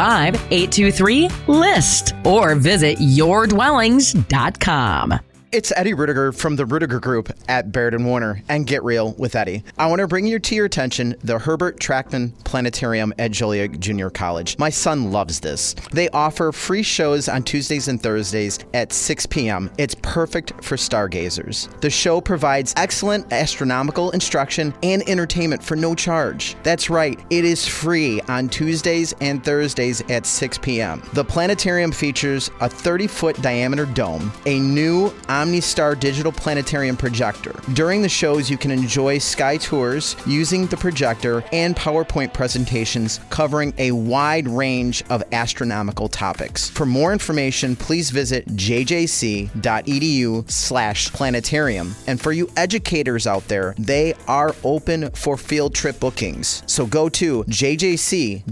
S5: 815-823-LIST or visit yourdwellings.com.
S3: It's Eddie Ruettiger from the Ruettiger Group at Baird and Warner and Get Real with Eddie. I want to bring you to your attention the Herbert Trackman Planetarium at Joliet Junior College. My son loves this. They offer free shows on Tuesdays and Thursdays at 6 p.m. It's perfect for stargazers. The show provides excellent astronomical instruction and entertainment for no charge. That's right, it is free on Tuesdays and Thursdays at 6 p.m. The planetarium features a 30 foot diameter dome, a new OmniStar digital planetarium projector. During the shows, you can enjoy sky tours using the projector and PowerPoint presentations covering a wide range of astronomical topics. For more information, please visit jjc.edu slash planetarium. And for you educators out there, they are open for field trip bookings. So go to jjc.edu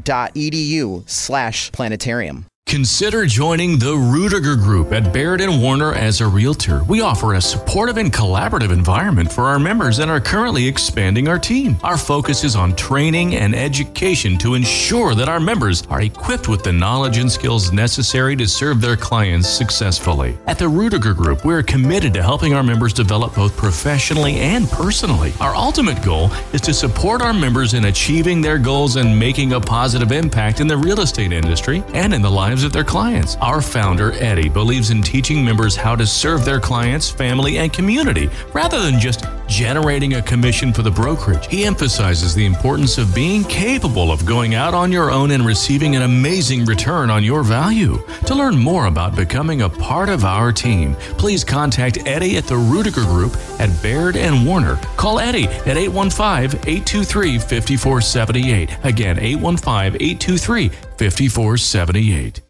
S3: slash planetarium.
S6: Consider joining the Ruettiger Group at Baird and Warner as a realtor. We offer a supportive and collaborative environment for our members and are currently expanding our team. Our focus is on training and education to ensure that our members are equipped with the knowledge and skills necessary to serve their clients successfully. At the Ruettiger Group, we are committed to helping our members develop both professionally and personally. Our ultimate goal is to support our members in achieving their goals and making a positive impact in the real estate industry and in the lives of their clients. Our founder, Eddie, believes in teaching members how to serve their clients, family, and community rather than just generating a commission for the brokerage. He emphasizes the importance of being capable of going out on your own and receiving an amazing return on your value. To learn more about becoming a part of our team, please contact Eddie at the Ruettiger Group at Baird and Warner. Call Eddie at 815-823-5478. Again, 815-823-5478.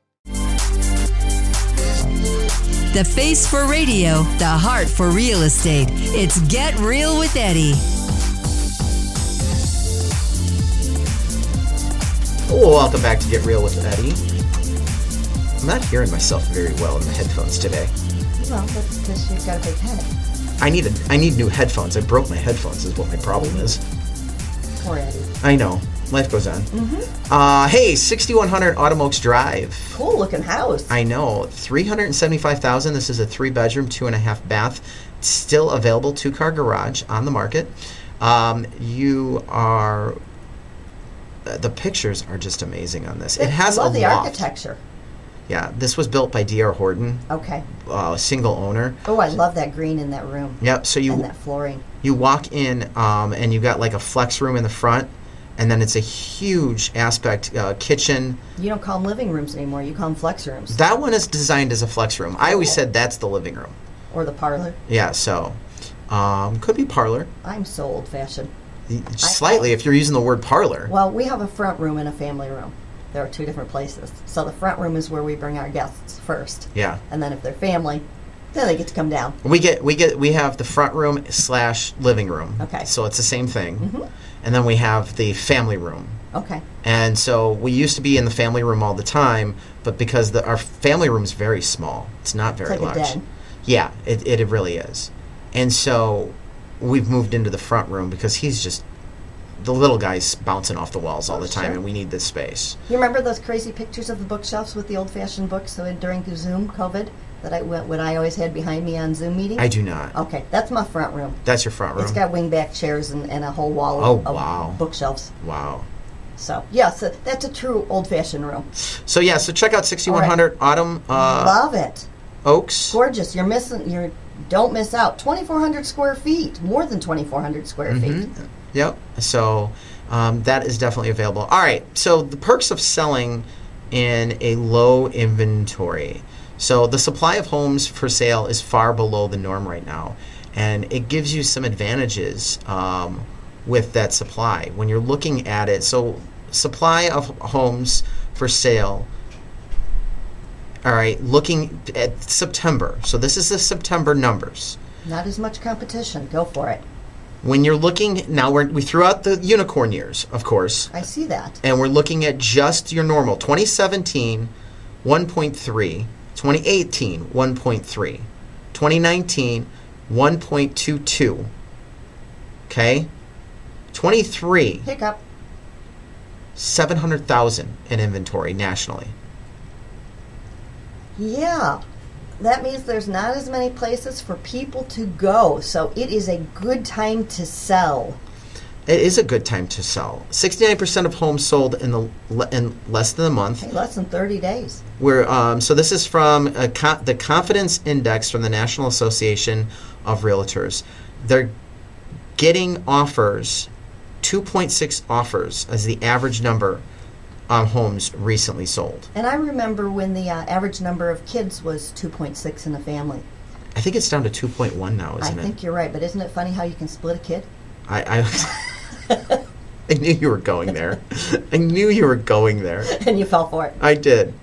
S1: The face for radio, the heart for real estate. It's Get Real with Eddie.
S3: Oh, welcome back to Get Real with Eddie. I'm not hearing myself very well in the headphones today.
S4: Well, that's because you've got a big head.
S3: I need a, I need new headphones. I broke my headphones. Is what my problem is.
S4: Poor Eddie.
S3: I know. Life goes on. Uh, hey, 6100 Autumn Oaks Drive.
S4: Cool looking house.
S3: I know. 375000 This is a three bedroom, two and a half bath. Still available, two car garage on the market. Um, you are. The pictures are just amazing on this. It has
S4: I love
S3: a
S4: the
S3: loft.
S4: architecture.
S3: Yeah, this was built by D.R. Horton,
S4: Okay.
S3: uh, single owner.
S4: Oh, I love that green in that room.
S3: Yep. So you
S4: and that flooring.
S3: you walk in um, and you got like a flex room in the front, and then it's a huge aspect uh, kitchen.
S4: You don't call them living rooms anymore. You call them flex rooms
S3: That one is designed as a flex room. I always said that's the living room.
S4: or the parlor.
S3: Yeah. So um, could be parlor.
S4: I'm so old fashioned.
S3: Slightly, if you're using the word parlor.
S4: Well, we have a front room and a family room. There are two different places. So the front room is where we bring our guests first.
S3: Yeah.
S4: And then if they're family, then they get to come down.
S3: We get we get we have the front room slash living room.
S4: Okay.
S3: So it's the same thing, and then we have the family room.
S4: Okay.
S3: And so we used to be in the family room all the time, but because the, our family room is very small, it's not very
S4: like a
S3: large. Yeah, it, it, it really is. And so we've moved into the front room because he's just the little guy's bouncing off the walls all
S4: Oh,
S3: the time,
S4: sure.
S3: and we need this space.
S4: You remember those crazy pictures of the bookshelves with the old fashioned books so during the Zoom COVID that I went what I always had behind me on Zoom meetings?
S3: I do not.
S4: Okay, that's my front room.
S3: That's your front room.
S4: It's got wingback chairs and, and a whole wall
S3: Oh,
S4: of, of
S3: wow.
S4: bookshelves.
S3: wow.
S4: So, yes, yeah, so that's a true old fashioned room.
S3: So yeah, so check out 6100 Autumn uh,
S4: Love it.
S3: Oaks.
S4: Gorgeous. You're missing, you're, don't miss out. 2,400 square feet, more than 2,400 square
S3: Mm-hmm.
S4: feet.
S3: Yep. So um, that is definitely available. All right. So the perks of selling in a low inventory. So the supply of homes for sale is far below the norm right now, and it gives you some advantages um, with that supply when you're looking at it. So supply of homes for sale. All right, looking at September. So this is the September numbers.
S4: Not as much competition. Go for it.
S3: When you're looking now, we're, we threw out the unicorn years, of course,
S4: I see that.
S3: and we're looking at just your normal 2017, 1.3, 2018, 1.3, 2019, 1.22. Okay, 23,
S4: Hiccup.
S3: 700,000 in inventory nationally.
S4: Yeah. That means there's not as many places for people to go. So it is a good time to sell.
S3: It is a good time to sell. 69% of homes sold in the in less than a month.
S4: Hey, less than 30 days.
S3: We're, um, so this is from a co- the Confidence Index from the National Association of Realtors. They're getting offers, 2.6 offers as the average number on homes recently sold.
S4: And I remember when the uh, average number of kids was 2.6 in a family.
S3: I think it's down to 2.1 now, isn't
S4: think
S3: it?
S4: I think you're right, but isn't it funny how you can split a kid?
S3: I, I, I knew you were going there. I knew you were going there.
S4: and you fell for it.
S3: I did.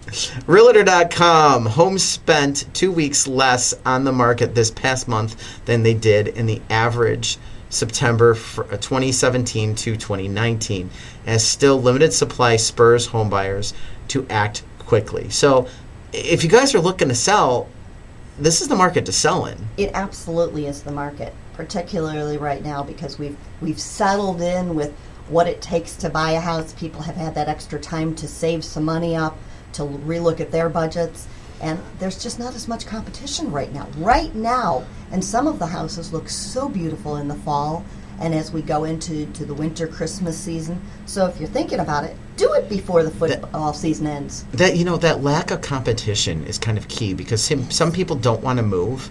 S3: Realtor.com. Homes spent two weeks less on the market this past month than they did in the average September uh, 2017 to 2019. As still limited supply spurs homebuyers to act quickly. So, if you guys are looking to sell, this is the market to sell in.
S4: It absolutely is the market, particularly right now because we've we've settled in with what it takes to buy a house. People have had that extra time to save some money up, to relook at their budgets, and there's just not as much competition right now. Right now, and some of the houses look so beautiful in the fall and as we go into to the winter Christmas season. So if you're thinking about it, do it before the football season ends.
S3: That you know that lack of competition is kind of key because some, some people don't want to move,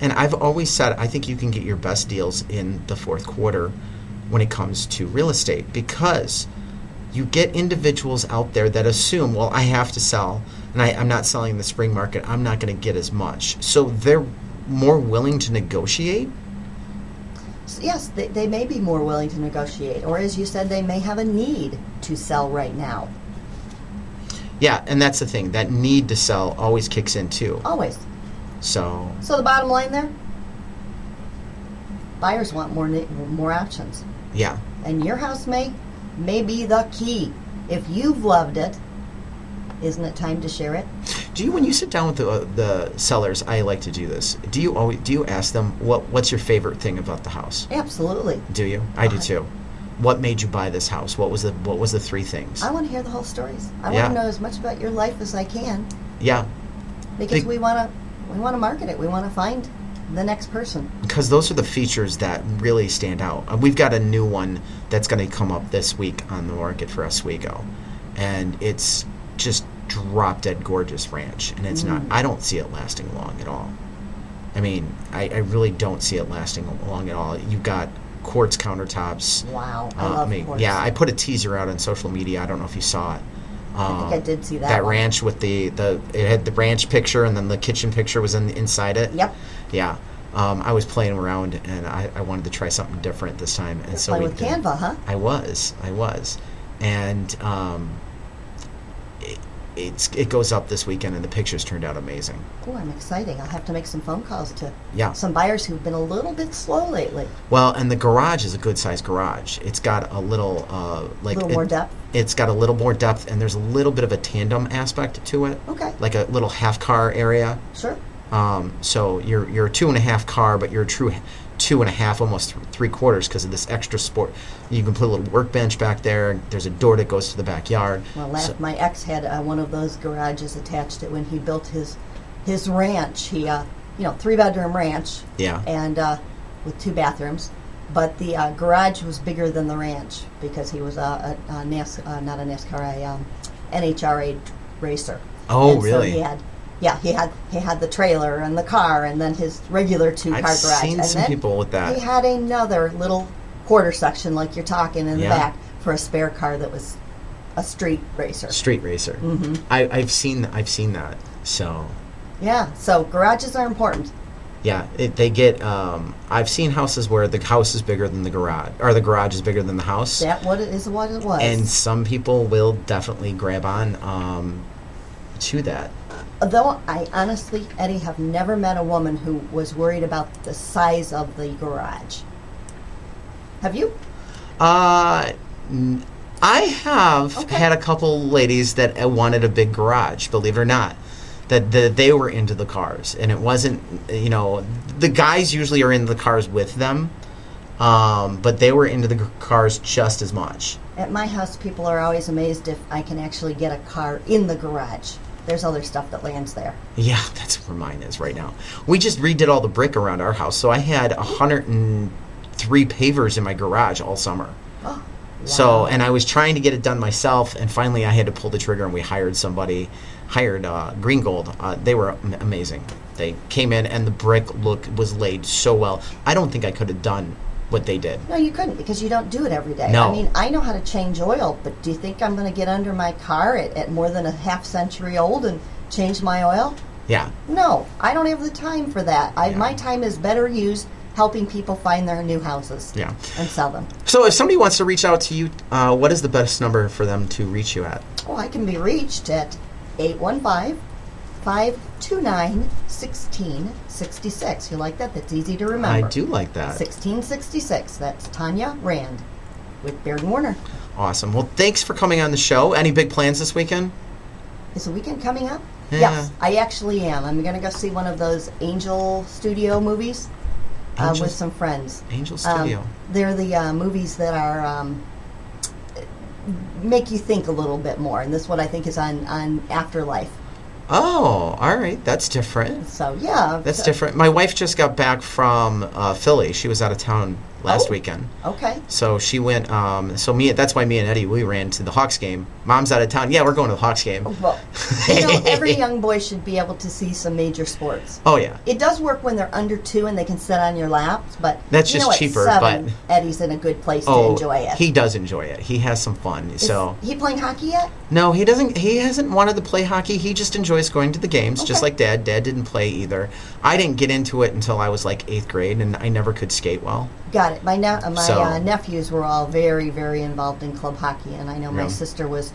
S3: and I've always said I think you can get your best deals in the fourth quarter when it comes to real estate because you get individuals out there that assume, well, I have to sell, and I, I'm not selling in the spring market. I'm not going to get as much, so they're more willing to negotiate.
S4: Yes, they, they may be more willing to negotiate, or as you said, they may have a need to sell right now.
S3: Yeah, and that's the thing. That need to sell always kicks in too.
S4: Always.
S3: So
S4: So the bottom line there, buyers want more more options,
S3: yeah,
S4: and your house may may be the key. If you've loved it, isn't it time to share it?
S3: Do you, when you sit down with the, uh, the sellers, I like to do this. Do you always do you ask them what what's your favorite thing about the house?
S4: Absolutely.
S3: Do you? I do
S4: Uh,
S3: too. What made you buy this house? What was the what was the three things?
S4: I want to hear the whole stories. I
S3: Yeah.
S4: want to know as much about your life as I can
S3: Yeah,
S4: because
S3: Big-
S4: we want to we want to market it. We want to find the next person.
S3: because those are the features that really stand out. Uh, We've got a new one that's going to come up this week on the market for Oswego, and it's just drop dead gorgeous ranch, and it's not. I don't see it lasting long at all. I mean, I, I really don't see it lasting long at all. You've got quartz countertops.
S4: Wow, I
S3: Uh,
S4: love
S3: mean,
S4: quartz.
S3: yeah, I put a teaser out on social media. I don't know if you saw it.
S4: I think I did see that.
S3: That
S4: one.
S3: ranch with the the it had the ranch picture and then the kitchen picture was in inside it.
S4: Yep.
S3: Yeah. Um, I was playing around and I, I wanted to try something different this time, and so
S4: Playing
S3: we
S4: with
S3: did.
S4: Canva, huh?
S3: I was, I was, and um, it's it goes up this weekend, and the pictures turned out amazing.
S4: Oh, I'm exciting. I'll have to make some phone calls to
S3: Yeah.
S4: some buyers who've been a little bit slow lately.
S3: Well, and the garage is a good sized garage. It's got a little uh, like a
S4: Little
S3: it-
S4: more depth?
S3: It's got a little more depth, and there's a little bit of a tandem aspect to it.
S4: Okay.
S3: Like a little half car area.
S4: Sure.
S3: Um, so you're you're a two and a half car, but you're a true two and a half, almost th- three quarters, because of this extra sport. You can put a little workbench back there. There's a door that goes to the backyard.
S4: Well,
S3: So-
S4: my ex had uh, one of those garages attached to when he built his his ranch. He, uh, you know, three bedroom ranch.
S3: Yeah.
S4: And uh, with two bathrooms, but the uh, garage was bigger than the ranch because he was a, a, a NAS, uh, not a NASCAR, a um, NHRA racer.
S3: Oh,
S4: and
S3: really?
S4: So he had, yeah, he had he had the trailer and the car, and then his regular two car garage.
S3: I've seen
S4: and
S3: some
S4: then
S3: people with that.
S4: He had another little quarter section, like you're talking in the
S3: Yeah.
S4: back, for a spare car that was a street racer.
S3: Street racer.
S4: Mm-hmm.
S3: I, I've seen I've seen that. So
S4: Yeah, so garages are important.
S3: yeah, it, they get. Um, I've seen houses where the house is bigger than the garage, or the garage is bigger than the house.
S4: That what it is what it was.
S3: and some people will definitely grab on um, to that.
S4: Though I honestly, Eddie, have never met a woman who was worried about the size of the garage. Have you?
S3: Uh, I have
S4: Okay.
S3: had a couple ladies that uh, wanted a big garage, believe it or not. That the, they were into the cars, and it wasn't, you know, the guys usually are in the cars with them, um, but they were into the cars just as much.
S4: At my house, people are always amazed if I can actually get a car in the garage. There's other stuff that lands there.
S3: Yeah, that's where mine is right now. We just redid all the brick around our house, so I had 103 pavers in my garage all summer.
S4: Oh, wow.
S3: So, and I was trying to get it done myself, and finally I had to pull the trigger, and we hired somebody, hired uh, Green Gold. Uh, they were amazing. They came in, and the brick look was laid so well. I don't think I could have done what they did.
S4: No, you couldn't because you don't do it every day.
S3: No.
S4: I mean, I know how to change oil, but do you think I'm going to get under my car at, at more than a half century old and change my oil?
S3: Yeah,
S4: No, I don't have the time for that. I,
S3: Yeah.
S4: My time is better used helping people find their new houses
S3: yeah.
S4: and sell them.
S3: So, if somebody wants to reach out to you, uh, what is the best number for them to reach you at?
S4: Oh, I can be reached at 815 529 1666. You like that? That's easy to remember.
S3: I do like that.
S4: 1666. That's Tanya Rand with Baird Warner.
S3: Awesome. Well, thanks for coming on the show. Any big plans this weekend?
S4: Is the weekend coming up?
S3: Yeah.
S4: Yes, I actually am. I'm going to go see one of those Angel Studio movies uh, with some friends.
S3: Angel
S4: Um,
S3: Studio.
S4: they're the uh, movies that are um, make you think a little bit more, and this is what I think is on on Afterlife.
S3: Oh, all right. That's different.
S4: So yeah,
S3: That's different. My wife just got back from uh, Philly. She was out of town last
S4: Oh.
S3: weekend.
S4: Okay,
S3: So she went. Um, so me. That's why me and Eddie we ran to the Hawks game. Mom's out of town. Yeah, we're going to the Hawks game.
S4: well, you know, every young boy should be able to see some major sports.
S3: Oh yeah.
S4: It does work when they're under two and they can sit on your lap, but
S3: That's
S4: you
S3: just
S4: know,
S3: cheaper,
S4: Seven,
S3: but-
S4: Eddie's in a good place to
S3: Oh,
S4: enjoy it.
S3: he does enjoy it. He has some fun.
S4: Is
S3: so
S4: he playing hockey yet?
S3: no, he doesn't. He hasn't wanted to play hockey. He just enjoys going to the games, just like Dad. Dad didn't play either. I didn't get into it until I was like eighth grade, and I never could skate well.
S4: Got it. My ne- uh, my
S3: So-
S4: uh, nephews were all very very involved in club hockey, and I know my
S3: Yeah.
S4: sister was,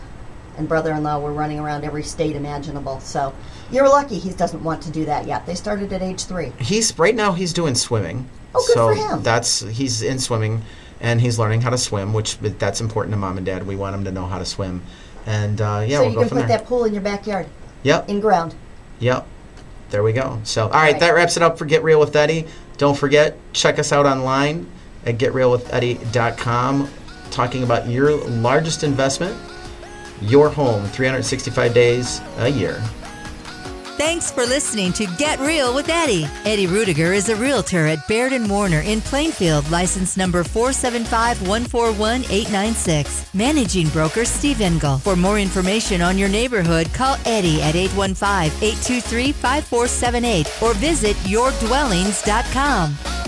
S4: and brother-in-law were running around every state imaginable. So you're lucky he doesn't want to do that yet. They started at age three.
S3: He's right now. He's doing swimming.
S4: Oh, good
S3: so
S4: for him.
S3: That's he's in swimming, and he's learning how to swim, which that's important to mom and dad. We want him to know how to swim, and uh, yeah,
S4: so
S3: we'll
S4: you
S3: go
S4: can put
S3: there.
S4: that pool in your backyard,
S3: Yep.
S4: in ground.
S3: Yep. There we go. So, all right,
S4: right.
S3: that wraps it up for Get Real with Eddie. Don't forget, check us out online at getrealwitheddie.com, talking about your largest investment, your home, 365 days a year.
S1: Thanks for listening to Get Real with Eddie. Eddie Ruettiger is a realtor at Baird and Warner in Plainfield, license number 475141896. Managing broker Steve Engel. For more information on your neighborhood, call Eddie at 815-823-5478 or visit yourdwellings.com.